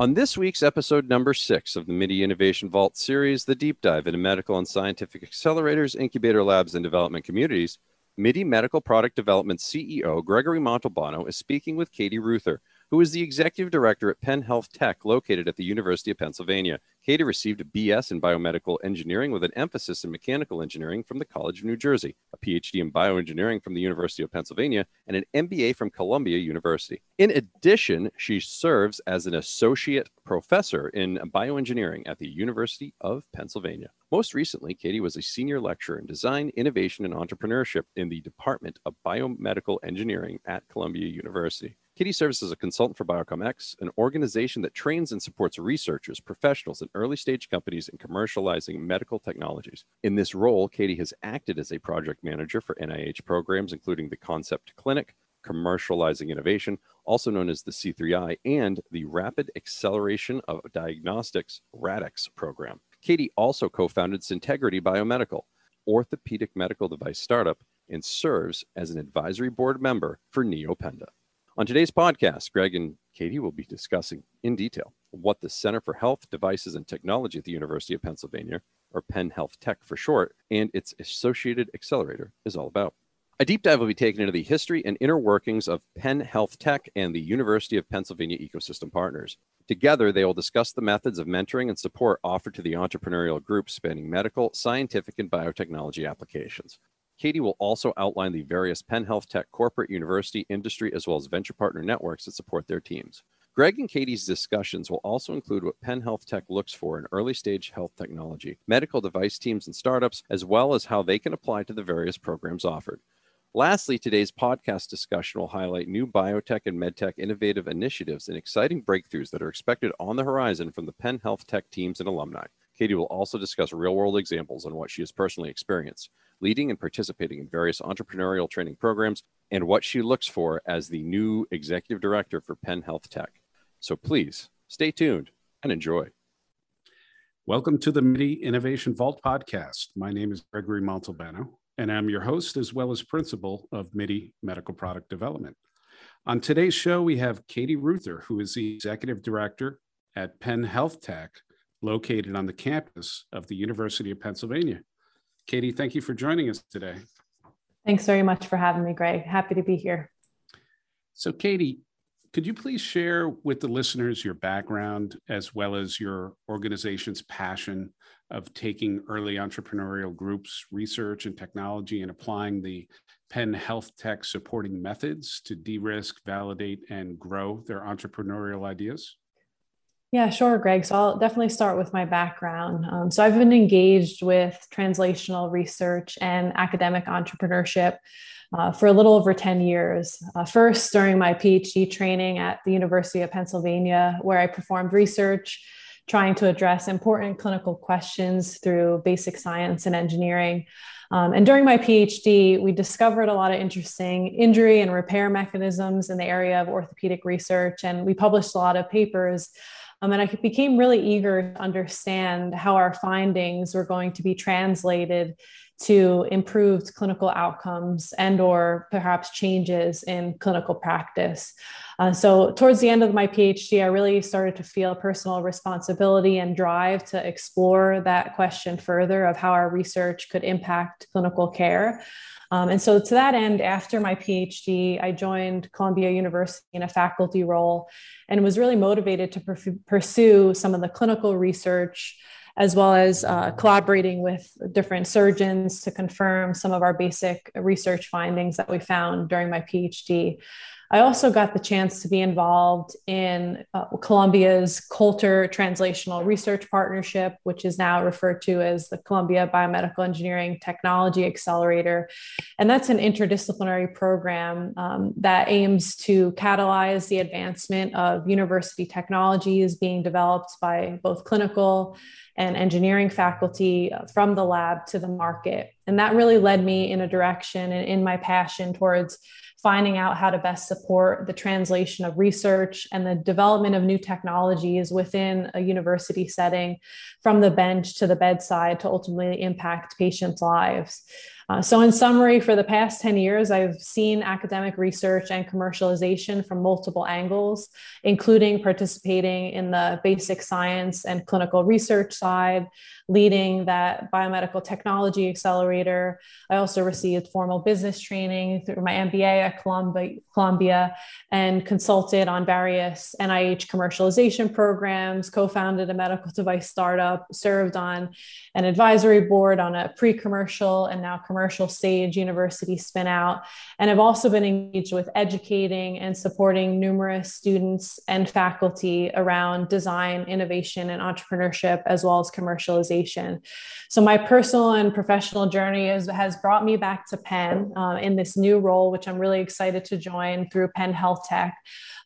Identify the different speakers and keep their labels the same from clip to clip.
Speaker 1: On this week's episode number six of the MIDI Innovation Vault series, the deep dive into medical and scientific accelerators, incubator labs, and development communities, MIDI Medical Product Development CEO Gregory Montalbano is speaking with Katie Reuther, who is the executive director at Penn Health Tech, located at the University of Pennsylvania. Katie received a BS in biomedical engineering with an emphasis in mechanical engineering from the College of New Jersey, a PhD in bioengineering from the University of Pennsylvania, and an MBA from Columbia University. In addition, she serves as an associate professor in bioengineering at the University of Pennsylvania. Most recently, Katie was a senior lecturer in design, innovation, and entrepreneurship in the Department of Biomedical Engineering at Columbia University. Katie serves as a consultant for BiocomX, an organization that trains and supports researchers, professionals, and early stage companies in commercializing medical technologies. In this role, Katie has acted as a project manager for NIH programs, including the Concept Clinic, Commercializing Innovation, also known as the C3I, and the Rapid Acceleration of Diagnostics RADX program. Katie also co founded Syntegrity Biomedical, orthopedic medical device startup, and serves as an advisory board member for Neopenda. On today's podcast, Greg and Katie will be discussing in detail what the Center for Health Devices and Technology at the University of Pennsylvania, or Penn Health Tech for short, and its associated accelerator is all about. A deep dive will be taken into the history and inner workings of Penn Health Tech and the University of Pennsylvania ecosystem partners. Together, they will discuss the methods of mentoring and support offered to the entrepreneurial group spanning medical, scientific, and biotechnology applications. Katie will also outline the various Penn Health Tech corporate, university, industry, as well as venture partner networks that support their teams. Greg and Katie's discussions will also include what Penn Health Tech looks for in early stage health technology, medical device teams and startups, as well as how they can apply to the various programs offered. Lastly, today's podcast discussion will highlight new biotech and medtech innovative initiatives and exciting breakthroughs that are expected on the horizon from the Penn Health Tech teams and alumni. Katie will also discuss real world examples on what she has personally experienced leading and participating in various entrepreneurial training programs, and what she looks for as the new executive director for Penn Health Tech. So please stay tuned and enjoy.
Speaker 2: Welcome to the MIDI Innovation Vault podcast. My name is Gregory Montalbano, and I'm your host as well as principal of MIDI Medical Product Development. On today's show, we have Katie Reuther, who is the executive director at Penn Health Tech, located on the campus of the University of Pennsylvania. Katie, thank you for joining us today.
Speaker 3: Thanks very much for having me, Greg. Happy to be here.
Speaker 2: So, Katie, could you please share with the listeners your background as well as your organization's passion of taking early entrepreneurial groups, research, and technology and applying the Penn Health Tech supporting methods to de risk, validate, and grow their entrepreneurial ideas?
Speaker 3: Yeah, sure, Greg. So I'll definitely start with my background. Um, so I've been engaged with translational research and academic entrepreneurship uh, for a little over 10 years. Uh, first, during my PhD training at the University of Pennsylvania, where I performed research trying to address important clinical questions through basic science and engineering. Um, and during my PhD, we discovered a lot of interesting injury and repair mechanisms in the area of orthopedic research, and we published a lot of papers um, and I became really eager to understand how our findings were going to be translated to improved clinical outcomes and or perhaps changes in clinical practice. Uh, so towards the end of my PhD, I really started to feel personal responsibility and drive to explore that question further of how our research could impact clinical care. Um, and so, to that end, after my PhD, I joined Columbia University in a faculty role and was really motivated to per- pursue some of the clinical research as well as uh, collaborating with different surgeons to confirm some of our basic research findings that we found during my PhD. I also got the chance to be involved in uh, Columbia's Coulter Translational Research Partnership, which is now referred to as the Columbia Biomedical Engineering Technology Accelerator. And that's an interdisciplinary program um, that aims to catalyze the advancement of university technologies being developed by both clinical and engineering faculty from the lab to the market. And that really led me in a direction and in my passion towards finding out how to best support the translation of research and the development of new technologies within a university setting from the bench to the bedside to ultimately impact patients' lives. Uh, so, in summary, for the past 10 years, I've seen academic research and commercialization from multiple angles, including participating in the basic science and clinical research side, leading that biomedical technology accelerator. I also received formal business training through my MBA at Columbia, Columbia and consulted on various NIH commercialization programs, co founded a medical device startup, served on an advisory board on a pre commercial and now commercial stage university spin out. And I've also been engaged with educating and supporting numerous students and faculty around design, innovation, and entrepreneurship, as well as commercialization. So my personal and professional journey is, has brought me back to Penn uh, in this new role, which I'm really excited to join through Penn Health Tech.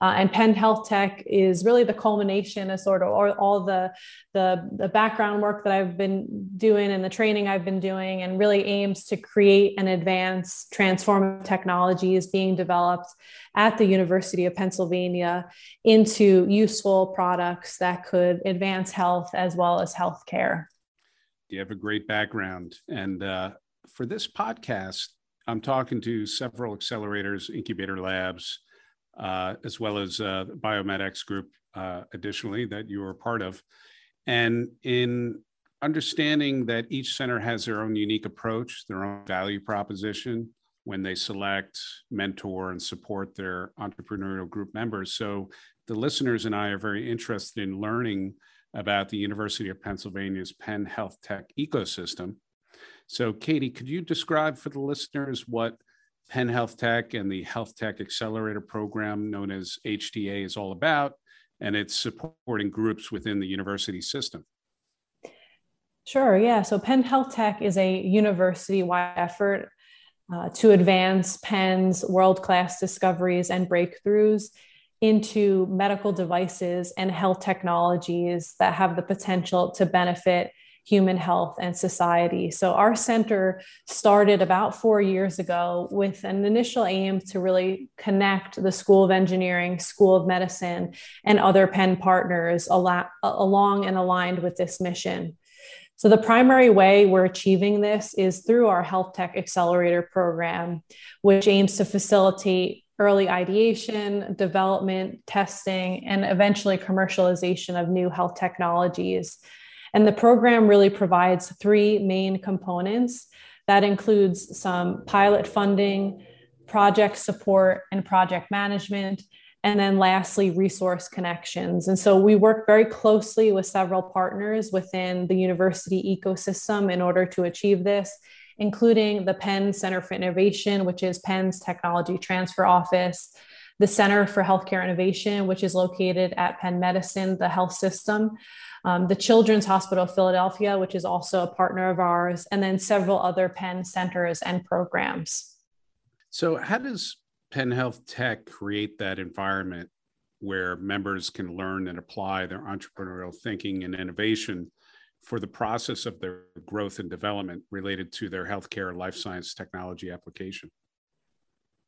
Speaker 3: Uh, and Penn Health Tech is really the culmination of sort of all, all the, the, the background work that I've been doing and the training I've been doing, and really aims to create and advance transformative technologies being developed at the University of Pennsylvania into useful products that could advance health as well as healthcare.
Speaker 2: You have a great background. And uh, for this podcast, I'm talking to several accelerators, incubator labs, uh, as well as uh, BioMedX group, uh, additionally, that you are part of. And in understanding that each center has their own unique approach, their own value proposition when they select, mentor, and support their entrepreneurial group members. So the listeners and I are very interested in learning about the University of Pennsylvania's Penn Health Tech ecosystem. So, Katie, could you describe for the listeners what Penn Health Tech and the Health Tech Accelerator Program, known as HTA, is all about and its supporting groups within the university system?
Speaker 3: Sure, yeah. So, Penn Health Tech is a university wide effort uh, to advance Penn's world class discoveries and breakthroughs into medical devices and health technologies that have the potential to benefit human health and society. So, our center started about four years ago with an initial aim to really connect the School of Engineering, School of Medicine, and other Penn partners along and aligned with this mission. So, the primary way we're achieving this is through our Health Tech Accelerator program, which aims to facilitate early ideation, development, testing, and eventually commercialization of new health technologies. And the program really provides three main components that includes some pilot funding, project support, and project management. And then lastly, resource connections. And so we work very closely with several partners within the university ecosystem in order to achieve this, including the Penn Center for Innovation, which is Penn's technology transfer office, the Center for Healthcare Innovation, which is located at Penn Medicine, the health system, um, the Children's Hospital of Philadelphia, which is also a partner of ours, and then several other Penn centers and programs.
Speaker 2: So, how does Penn Health Tech create that environment where members can learn and apply their entrepreneurial thinking and innovation for the process of their growth and development related to their healthcare life science technology application?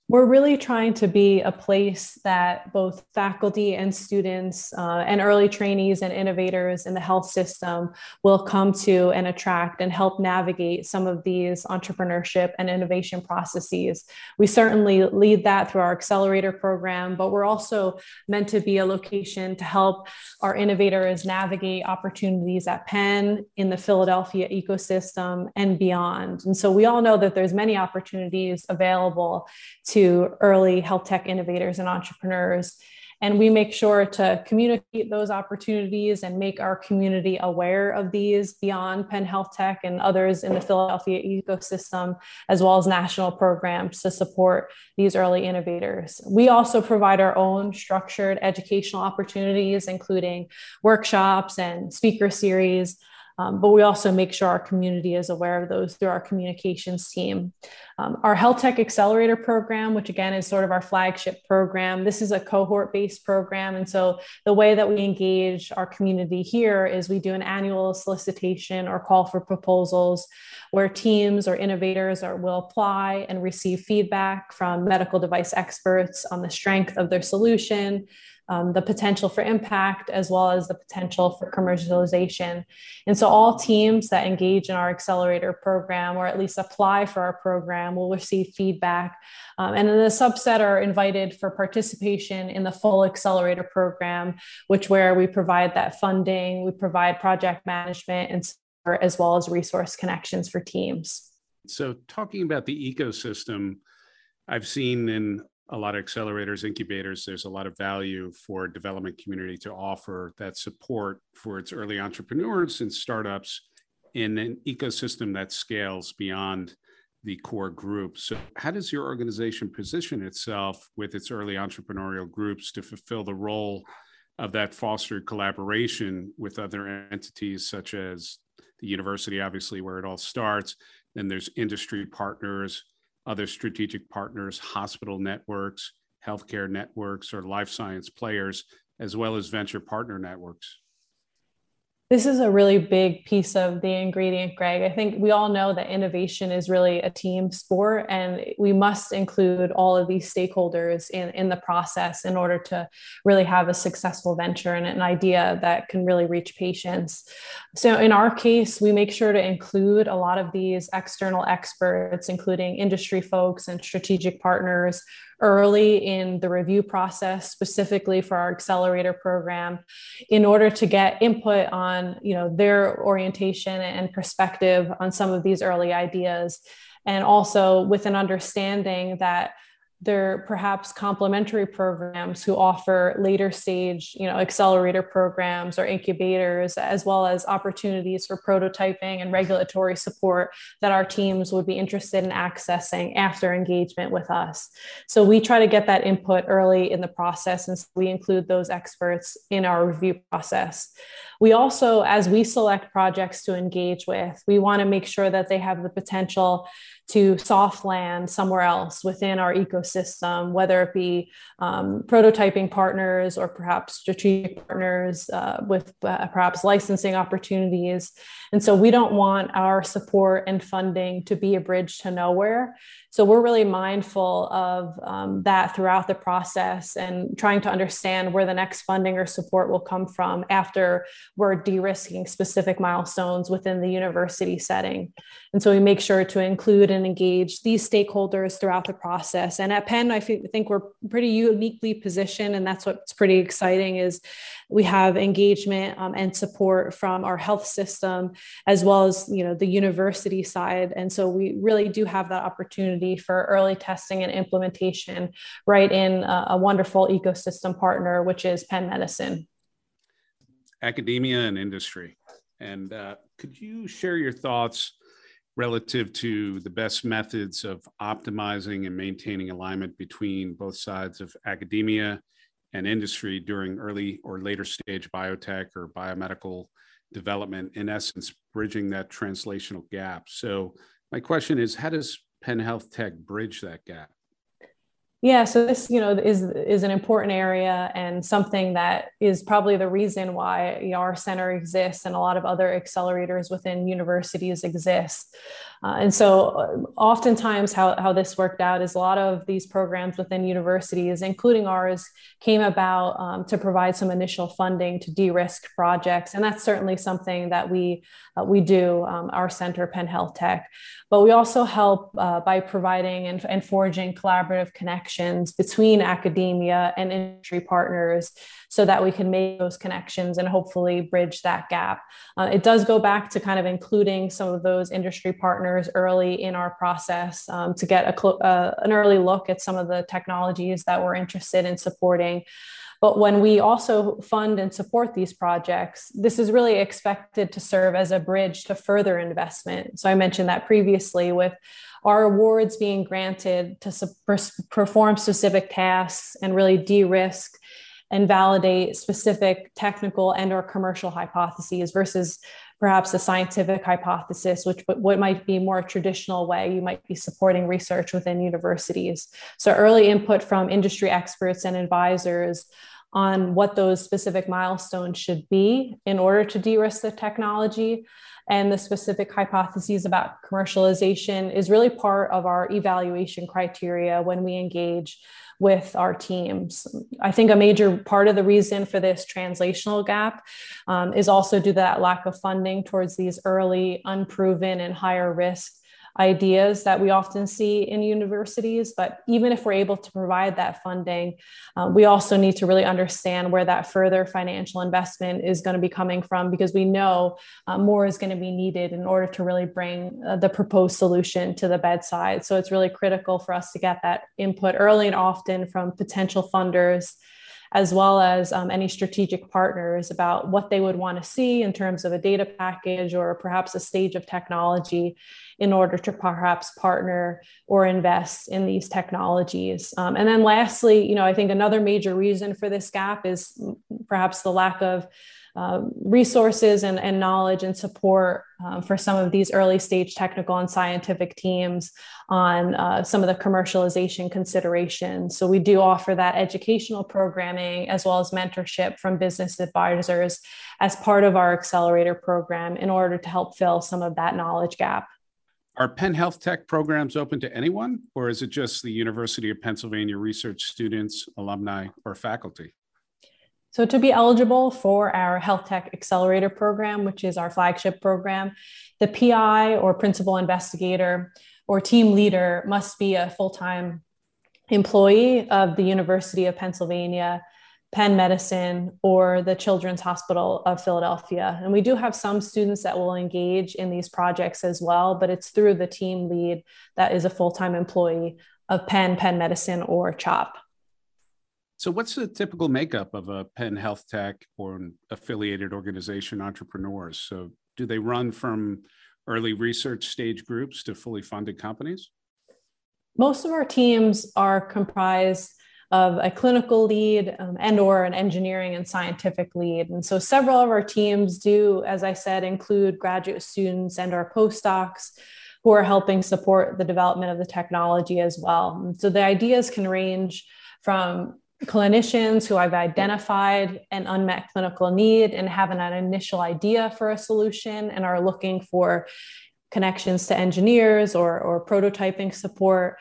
Speaker 3: We're really trying to be a place that both faculty and students uh, and early trainees and innovators in the health system will come to and attract and help navigate some of these entrepreneurship and innovation processes. We certainly lead that through our accelerator program, but we're also meant to be a location to help our innovators navigate opportunities at Penn in the Philadelphia ecosystem and beyond. And so we all know that there's many opportunities available to to early health tech innovators and entrepreneurs. And we make sure to communicate those opportunities and make our community aware of these beyond Penn Health Tech and others in the Philadelphia ecosystem, as well as national programs to support these early innovators. We also provide our own structured educational opportunities, including workshops and speaker series Um, but we also make sure our community is aware of those through our communications team. Um, our Health Tech Accelerator program, which again is sort of our flagship program, this is a cohort based program. And so the way that we engage our community here is we do an annual solicitation or call for proposals where teams or innovators are, will apply and receive feedback from medical device experts on the strength of their solution um, the potential for impact as well as the potential for commercialization. And so, all teams that engage in our accelerator program or at least apply for our program will receive feedback. Um, and then the subset are invited for participation in the full accelerator program, which where we provide that funding, we provide project management, and as well as resource connections for teams.
Speaker 2: So, talking about the ecosystem, I've seen in a lot of accelerators, incubators, there's a lot of value for development community to offer that support for its early entrepreneurs and startups in an ecosystem that scales beyond the core group. So, how does your organization position itself with its early entrepreneurial groups to fulfill the role of that fostered collaboration with other entities, such as the university, obviously, where it all starts? Then there's industry partners, other strategic partners, hospital networks, healthcare networks, or life science players, as well as venture partner networks?
Speaker 3: This is a really big piece of the ingredient, Greg. I think we all know that innovation is really a team sport, and we must include all of these stakeholders in, in the process in order to really have a successful venture and an idea that can really reach patients. So, in our case, we make sure to include a lot of these external experts, including industry folks and strategic partners, early in the review process specifically for our accelerator program in order to get input on you know their orientation and perspective on some of these early ideas. And also with an understanding that they're perhaps complementary programs who offer later stage you know accelerator programs or incubators as well as opportunities for prototyping and regulatory support that our teams would be interested in accessing after engagement with us. So we try to get that input early in the process and so we include those experts in our review process. We also as we select projects to engage with we want to make sure that they have the potential to soft land somewhere else within our ecosystem, whether it be um, prototyping partners or perhaps strategic partners uh, with uh, perhaps licensing opportunities. And so we don't want our support and funding to be a bridge to nowhere. So we're really mindful of um, that throughout the process and trying to understand where the next funding or support will come from after we're de risking specific milestones within the university setting. And so we make sure to include and engage these stakeholders throughout the process. And at Penn, I think we're pretty uniquely positioned, and that's what's pretty exciting is we have engagement um, and support from our health system as well as you know the university side. And so we really do have that opportunity for early testing and implementation right in a, a wonderful ecosystem partner which is penn medicine.
Speaker 2: Academia and industry. And uh, could you share your thoughts relative to the best methods of optimizing and maintaining alignment between both sides of academia and industry during early or later stage biotech or biomedical development, in essence, bridging that translational gap. So, my question is how does Penn Health Tech bridge that gap?
Speaker 3: Yeah, so this, you know, is is an important area and something that is probably the reason why our center exists and a lot of other accelerators within universities exist. Uh, and so, uh, oftentimes, how, how this worked out is a lot of these programs within universities, including ours, came about um, to provide some initial funding to de risk projects. And that's certainly something that we, uh, we do, um, our center, Penn Health Tech. But we also help uh, by providing and, and forging collaborative connections between academia and industry partners so that we can make those connections and hopefully bridge that gap. Uh, it does go back to kind of including some of those industry partners early in our process um, to get a cl- uh, an early look at some of the technologies that we're interested in supporting. But when we also fund and support these projects, this is really expected to serve as a bridge to further investment. So I mentioned that previously with our awards being granted to su- perform specific tasks and really de risk and validate specific technical and or commercial hypotheses versus perhaps a scientific hypothesis, which what might be more traditional way you might be supporting research within universities. So early input from industry experts and advisors on what those specific milestones should be in order to de-risk the technology and the specific hypotheses about commercialization is really part of our evaluation criteria when we engage with our teams. I think a major part of the reason for this translational gap um, is also due to that lack of funding towards these early, unproven, and higher risk ideas that we often see in universities. But even if we're able to provide that funding, uh, we also need to really understand where that further financial investment is going to be coming from because we know uh, more is going to be needed in order to really bring uh, the proposed solution to the bedside. So it's really critical for us to get that input early and often from potential funders as well as um, any strategic partners about what they would want to see in terms of a data package or perhaps a stage of technology in order to perhaps partner or invest in these technologies. Um, and then lastly, you know, I think another major reason for this gap is perhaps the lack of uh, resources and, and, knowledge and support um, for some of these early stage technical and scientific teams on uh, some of the commercialization considerations. So, we do offer that educational programming as well as mentorship from business advisors as part of our accelerator program in order to help fill some of that knowledge gap.
Speaker 2: Are Penn Health Tech programs open to anyone, or is it just the University of Pennsylvania research students, alumni, or faculty?
Speaker 3: So, to be eligible for our Health Tech Accelerator program, which is our flagship program, the PI or principal investigator or team leader must be a full time employee of the University of Pennsylvania Penn Medicine or the Children's Hospital of Philadelphia. And we do have some students that will engage in these projects as well, but it's through the team lead that is a full time employee of Penn, Penn Medicine, or CHOP.
Speaker 2: So, what's the typical makeup of a Penn Health Tech or an affiliated organization entrepreneurs? So, do they run from early research stage groups to fully funded companies?
Speaker 3: Most of our teams are comprised of a clinical lead um, and or an engineering and scientific lead. And so several of our teams do as i said include graduate students and our postdocs who are helping support the development of the technology as well. And so the ideas can range from clinicians who have identified an unmet clinical need and have an initial idea for a solution and are looking for connections to engineers or, or prototyping support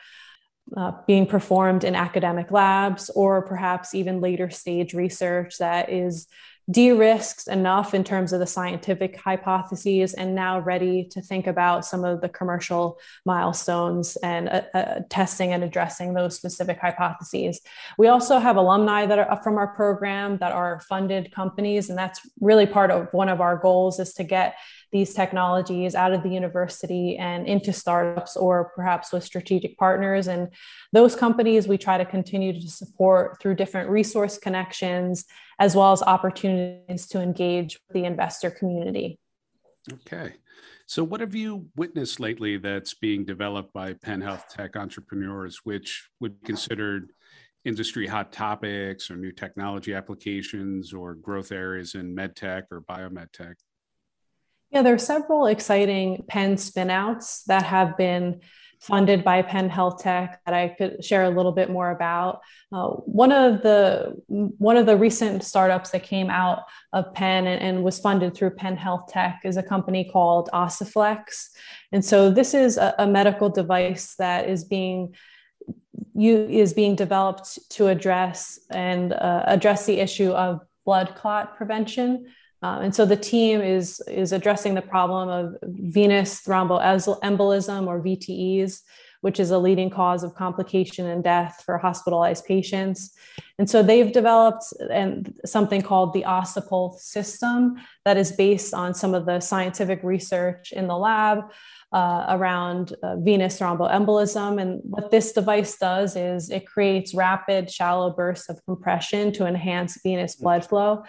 Speaker 3: uh, being performed in academic labs or perhaps even later stage research that is de-risked enough in terms of the scientific hypotheses and now ready to think about some of the commercial milestones and uh, uh, testing and addressing those specific hypotheses we also have alumni that are from our program that are funded companies and that's really part of one of our goals is to get these technologies out of the university and into startups or perhaps with strategic partners. And those companies we try to continue to support through different resource connections as well as opportunities to engage with the investor community.
Speaker 2: Okay. So, what have you witnessed lately that's being developed by Penn Health Tech entrepreneurs, which would be considered industry hot topics or new technology applications or growth areas in medtech or biomedtech?
Speaker 3: Yeah, there are several exciting Penn spinouts that have been funded by Penn Health Tech that I could share a little bit more about. Uh, one of the one of the recent startups that came out of Penn and, and, was funded through Penn Health Tech is a company called Ossiflex, and so this is a, a medical device that is being you is being developed to address and uh, address the issue of blood clot prevention. Um, and so the team is, is addressing the problem of venous thromboembolism or VTEs, which is a leading cause of complication and death for hospitalized patients. And so they've developed and something called the Ossipulse system that is based on some of the scientific research in the lab uh, around uh, venous thromboembolism. And what this device does is it creates rapid, shallow bursts of compression to enhance venous blood flow.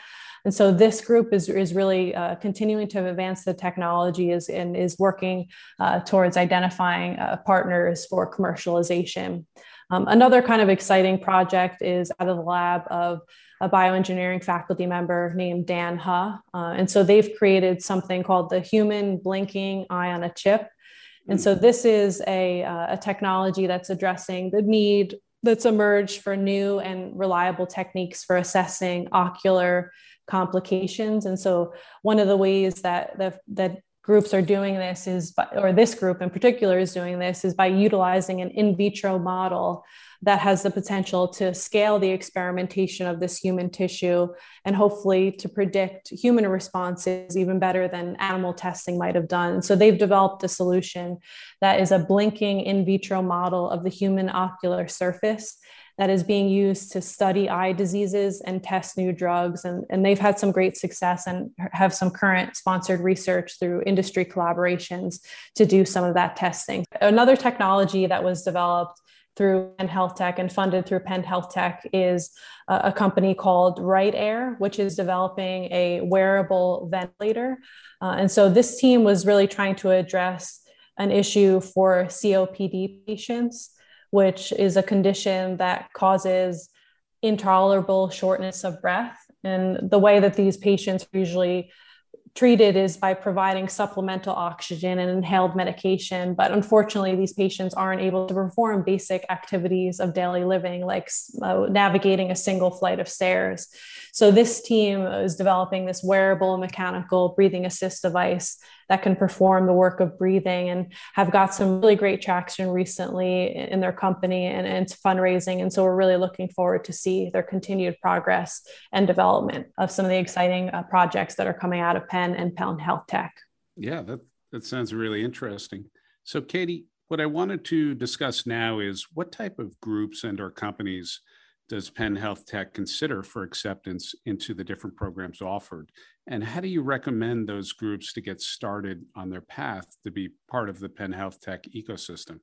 Speaker 3: And so this group is, is really uh, continuing to advance the technology is, and is working uh, towards identifying uh, partners for commercialization. Um, another kind of exciting project is out of the lab of a bioengineering faculty member named Dan Huh. Uh, and so they've created something called the Human Blinking Eye on a Chip. And so this is a, uh, a technology that's addressing the need that's emerged for new and reliable techniques for assessing ocular complications. And so one of the ways that that, that groups are doing this is, by, or this group in particular is doing this, is by utilizing an in vitro model that has the potential to scale the experimentation of this human tissue and hopefully to predict human responses even better than animal testing might have done. So they've developed a solution that is a blinking in vitro model of the human ocular surface that is being used to study eye diseases and test new drugs. And, and they've had some great success and have some current sponsored research through industry collaborations to do some of that testing. Another technology that was developed through Penn Health Tech and funded through Penn Health Tech is a, company called Right Air, which is developing a wearable ventilator. Uh, and so this team was really trying to address an issue for COPD patients, which is a condition that causes intolerable shortness of breath. And the way that these patients usually treated is by providing supplemental oxygen and inhaled medication. But unfortunately, these patients aren't able to perform basic activities of daily living, like uh, navigating a single flight of stairs. So, this team is developing this wearable mechanical breathing assist device that can perform the work of breathing and have got some really great traction recently in their company and, and fundraising. And so we're really looking forward to see their continued progress and development of some of the exciting uh, projects that are coming out of Penn and Penn Health Tech.
Speaker 2: Yeah, that, that sounds really interesting. So, Katie, what I wanted to discuss now is what type of groups and or companies does Penn Health Tech consider for acceptance into the different programs offered? And how do you recommend those groups to get started on their path to be part of the Penn Health Tech ecosystem?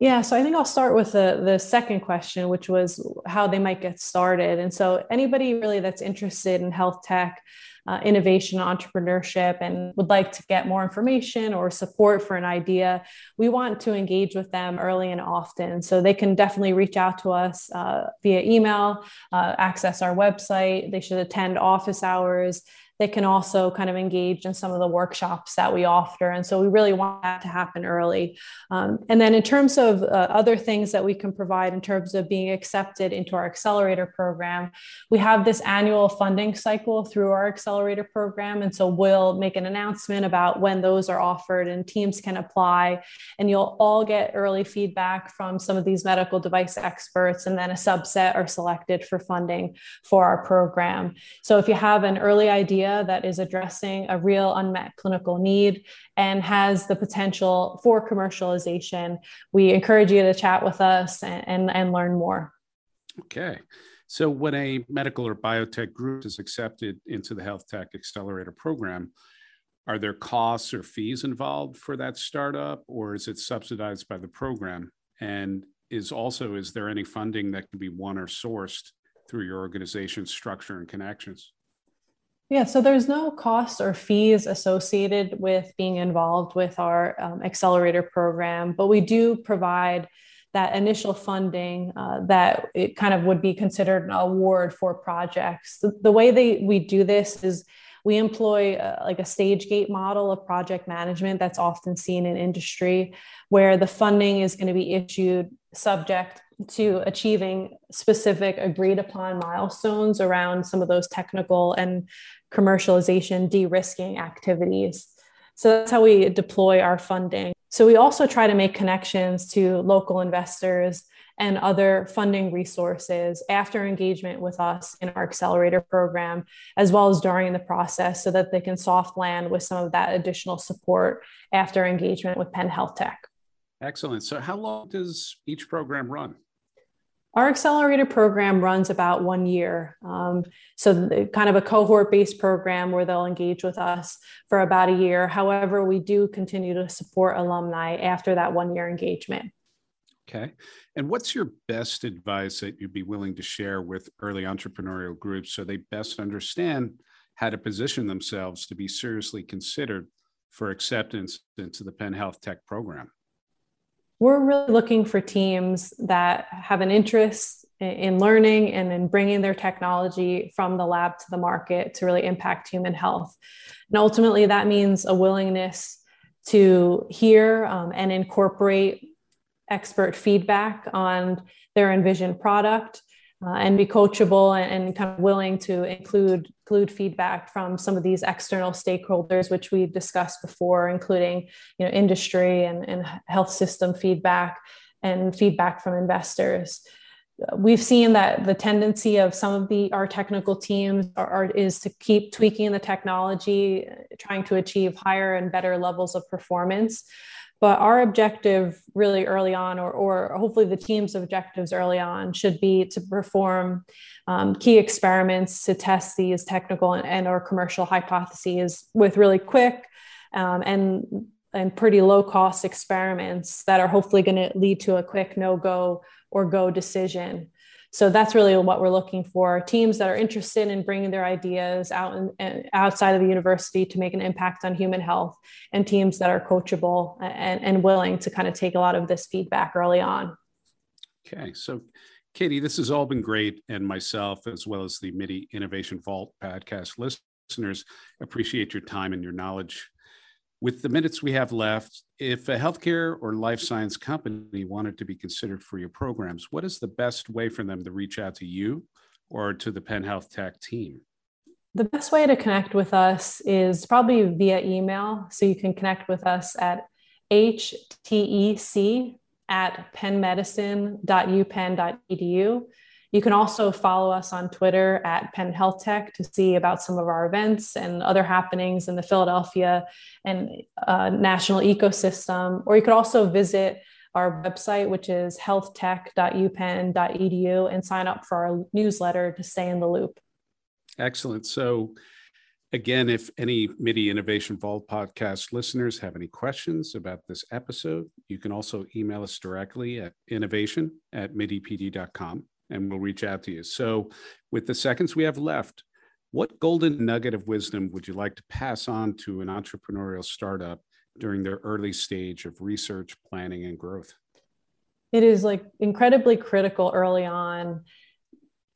Speaker 3: Yeah, so I think I'll start with the, the second question, which was how they might get started. And so, anybody really that's interested in health tech, uh, innovation, entrepreneurship, and would like to get more information or support for an idea, we want to engage with them early and often. So they can definitely reach out to us uh, via email, uh, access our website. They should attend office hours they can also kind of engage in some of the workshops that we offer. And so we really want that to happen early. Um, and then in terms of uh, other things that we can provide in terms of being accepted into our accelerator program, we have this annual funding cycle through our accelerator program. And so we'll make an announcement about when those are offered and teams can apply. And you'll all get early feedback from some of these medical device experts, and then a subset are selected for funding for our program. So if you have an early idea, that is addressing a real unmet clinical need and has the potential for commercialization, we encourage you to chat with us and, and, and learn more.
Speaker 2: Okay. So, when a medical or biotech group is accepted into the Health Tech Accelerator program, are there costs or fees involved for that startup, or is it subsidized by the program? And is also, is there any funding that can be won or sourced through your organization's structure and connections?
Speaker 3: Yeah, so there's no costs or fees associated with being involved with our um, accelerator program, but we do provide that initial funding uh, that it kind of would be considered an award for projects. The, the way they we do this is we employ uh, like a stage gate model of project management that's often seen in industry, where the funding is going to be issued subject to achieving specific agreed upon milestones around some of those technical and commercialization de-risking activities. So that's how we deploy our funding. So we also try to make connections to local investors and other funding resources after engagement with us in our accelerator program, as well as during the process, so that they can soft land with some of that additional support after engagement with Penn Health Tech.
Speaker 2: Excellent. So, how long does each program run?
Speaker 3: Our accelerator program runs about one year. Um, so, the, kind of a cohort based program where they'll engage with us for about a year. However, we do continue to support alumni after that one year engagement.
Speaker 2: Okay. And what's your best advice that you'd be willing to share with early entrepreneurial groups so they best understand how to position themselves to be seriously considered for acceptance into the Penn Health Tech program?
Speaker 3: We're really looking for teams that have an interest in learning and in bringing their technology from the lab to the market to really impact human health. And ultimately, that means a willingness to hear um, and incorporate expert feedback on their envisioned product uh, and be coachable and, and, kind of willing to include include feedback from some of these external stakeholders which we've discussed before including you know industry and, and health system feedback and feedback from investors. We've seen that the tendency of some of the our technical teams are, are, is to keep tweaking the technology trying to achieve higher and better levels of performance but our objective really early on or, or hopefully the team's objectives early on should be to perform um, key experiments to test these technical and, and or commercial hypotheses with really quick um, and and pretty low cost experiments that are hopefully going to lead to a quick no go or go decision. So that's really what we're looking for teams that are interested in bringing their ideas out and outside of the university to make an impact on human health, and teams that are coachable and, and willing to kind of take a lot of this feedback early on.
Speaker 2: Okay, so Katie, this has all been great, and myself, as well as the MIDI Innovation Vault podcast listeners, appreciate your time and your knowledge with the minutes we have left, if a healthcare or life science company wanted to be considered for your programs, what is the best way for them to reach out to you or to the Penn Health Tech team?
Speaker 3: The best way to connect with us is probably via email. So you can connect with us at htec at pennmedicine.upenn.edu. You can also follow us on Twitter at Penn Health Tech to see about some of our events and other happenings in the Philadelphia and uh, national ecosystem. Or you could also visit our website, which is healthtech.upenn.edu, and sign up for our newsletter to stay in the loop.
Speaker 2: Excellent. So, again, if any MIDI Innovation Vault podcast listeners have any questions about this episode, you can also email us directly at innovation at midipd.com and we'll reach out to you. So, with the seconds we have left, what golden nugget of wisdom would you like to pass on to an entrepreneurial startup during their early stage of research, planning, and growth?
Speaker 3: It is like incredibly critical early on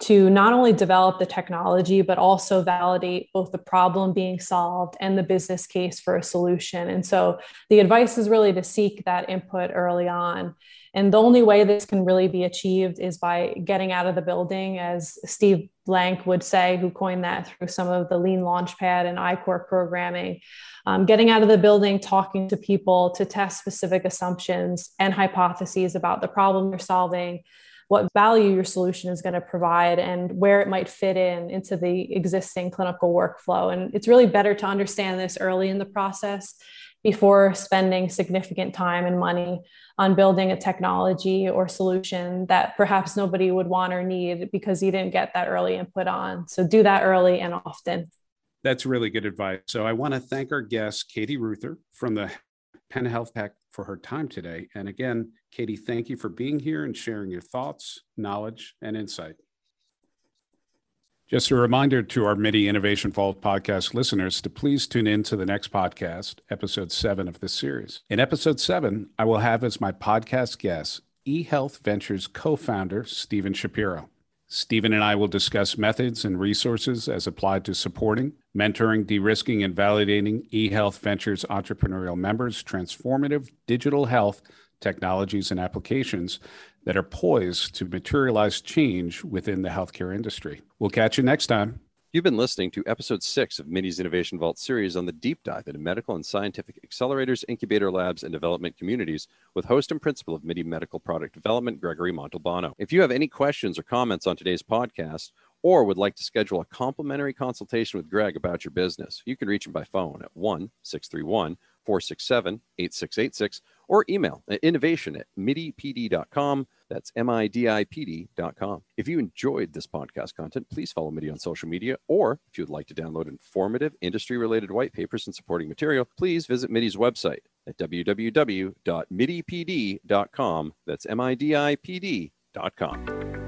Speaker 3: to not only develop the technology, but also validate both the problem being solved and the business case for a solution. And so the advice is really to seek that input early on. And the only way this can really be achieved is by getting out of the building, as Steve Blank would say, who coined that through some of the Lean Launchpad and I-Corps programming. Um, getting out of the building, talking to people to test specific assumptions and hypotheses about the problem you're solving, what value your solution is going to provide and where it might fit in into the existing clinical workflow. And it's really better to understand this early in the process before spending significant time and money on building a technology or solution that perhaps nobody would want or need because you didn't get that early input on. So do that early and often.
Speaker 2: That's really good advice. So I want to thank our guest, Katie Reuther from the Penn Health Tech for her time today. And again, Katie, thank you for being here and sharing your thoughts, knowledge, and insight. Just a reminder to our MIDI Innovation Vault podcast listeners to please tune in to the next podcast, episode seven of this series. In episode seven, I will have as my podcast guest eHealth Ventures co founder, Stephen Shapiro. Stephen and I will discuss methods and resources as applied to supporting, mentoring, de risking, and validating eHealth Ventures entrepreneurial members' transformative digital health technologies and applications that are poised to materialize change within the healthcare industry. We'll catch you next time.
Speaker 1: You've been listening to episode six of MIDI's Innovation Vault series on the deep dive into medical and scientific accelerators, incubator labs, and development communities with host and principal of MIDI Medical Product Development, Gregory Montalbano. If you have any questions or comments on today's podcast, or would like to schedule a complimentary consultation with Greg about your business, you can reach him by phone at 1 631 467 8686 or email at innovation at midipd.com. That's M-I-D-I-P-D.com. If you enjoyed this podcast content, please follow MIDI on social media, or if you would like to download informative industry-related white papers and supporting material, please visit MIDI's website at www.midipd.com. That's M-I-D-I-P-D.com.